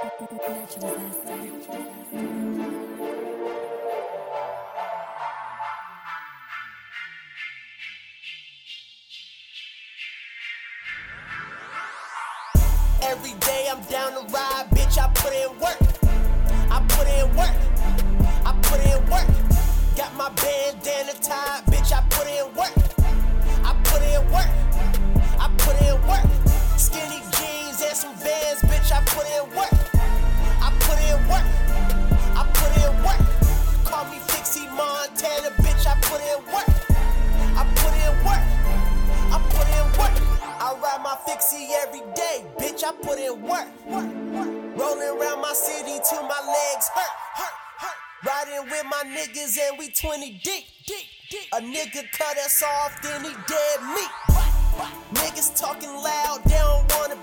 Every day I'm down to ride, bitch. I put in work. I put in work. I put in work. Got my bandana tied, bitch. I put in work. I put in work. I put in work. Skinny jeans and some vans, bitch. I put in work. Put in work. Rolling around my city till my legs hurt. Riding with my niggas and we 20 deep. deep, deep. A nigga cut us off, then he dead meat. Niggas talking loud, they don't wanna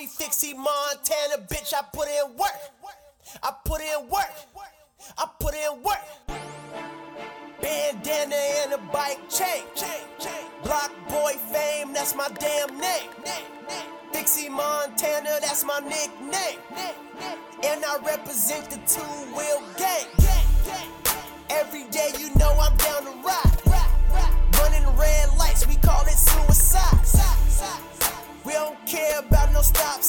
me Fixie Montana, bitch. I put in work. I put in work. I put in work. Bandana and a bike chain. Block boy fame, that's my damn name. Dixie Montana, that's my nickname. And I represent the two wheel gang. Every day you know stop.